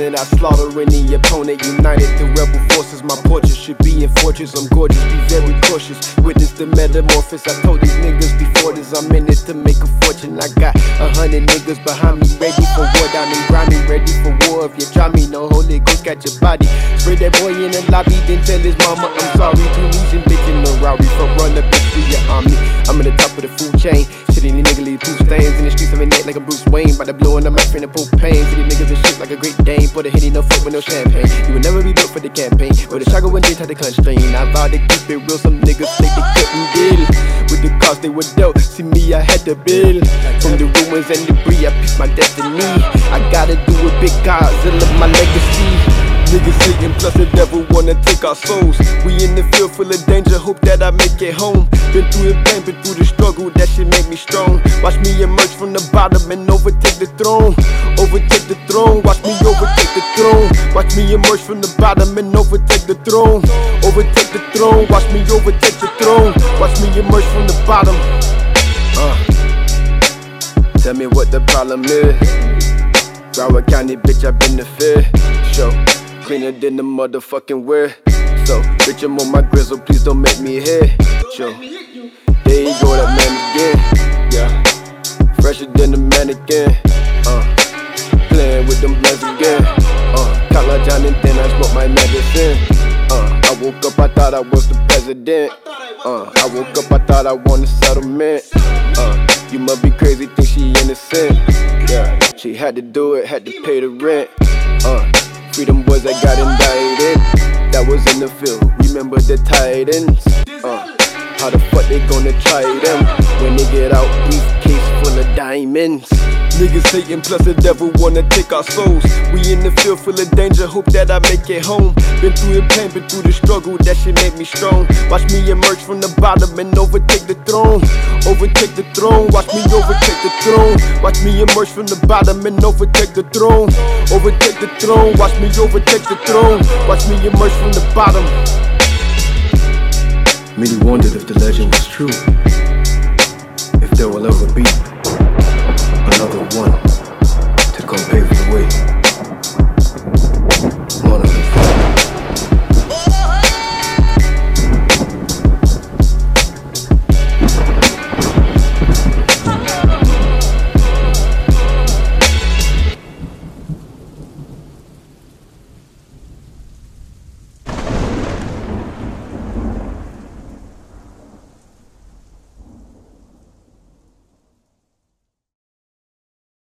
it. I slaughter any opponent. United the rebel forces. My portrait should be in fortress. I'm gorgeous. Be very cautious. Witness the metamorphosis. I told these niggas before this. I'm in it to make a fortune. I got a hundred niggas behind me, ready for war. Down and grimy, ready for war. If you try me, no holy ghost got your body. Spray that boy in the lobby, then tell his mama I'm sorry. Tunisian bitch in the Rari. Front runner, bitch, we your army. I'm in the top of the food chain. Shit, any nigga leave poop stains in the streets neck like a Bruce Wayne. By the and I'm my friend, pull pain. See these niggas and shit like a great dane. Put the henny, no foot with no champagne. You would never be built for the campaign. With a shotgun when they had to constrain. I vowed to keep it real. Some niggas think they couldn't deal with the cost they were dealt. See me, I had to build from the ruins and debris. I picked my destiny. I gotta do it big Godzilla, my legacy. Niggas hating, plus the devil wanna take our souls. We in the field full of danger, hope that I make it home. Been through the pain, been through the struggle, that shit make me strong. Watch me emerge from the bottom and overtake the throne. Overtake the throne, watch me overtake the throne. Watch me emerge from the bottom and overtake the throne. Overtake the throne, watch me overtake the throne. Watch me emerge from the bottom. Uh. Tell me what the problem is. Broward County, bitch, I've been the fear. Show cleaner than the motherfucking wear. So, bitch, I'm on my grizzle, please don't make me hit. Yo, There you go, that man again. Yeah. Fresher than the mannequin. Uh. Playing with them blends again. Uh. Collar John and then I smoke my medicine. Uh. I woke up, I thought I was the president. Uh. I woke up, I thought I a settlement. Uh. You must be crazy, think she innocent. Yeah. She had to do it, had to pay the rent. Uh. Freedom boys that got indicted. That was in the field. Remember the Titans? Uh, how the fuck they gonna try them when they get out? Briefcase full of diamonds. Niggas hating, plus the devil wanna take our souls. We in the field full of danger, hope that I make it home. Been through the pain, been through the struggle, that shit make me strong. Watch me emerge from the bottom and overtake the throne. Overtake the throne, watch me overtake the throne. Watch me emerge from the bottom and overtake the throne. Overtake the throne, watch me overtake the throne. Watch me emerge from the bottom. Many wondered if the legend was true. If there will ever be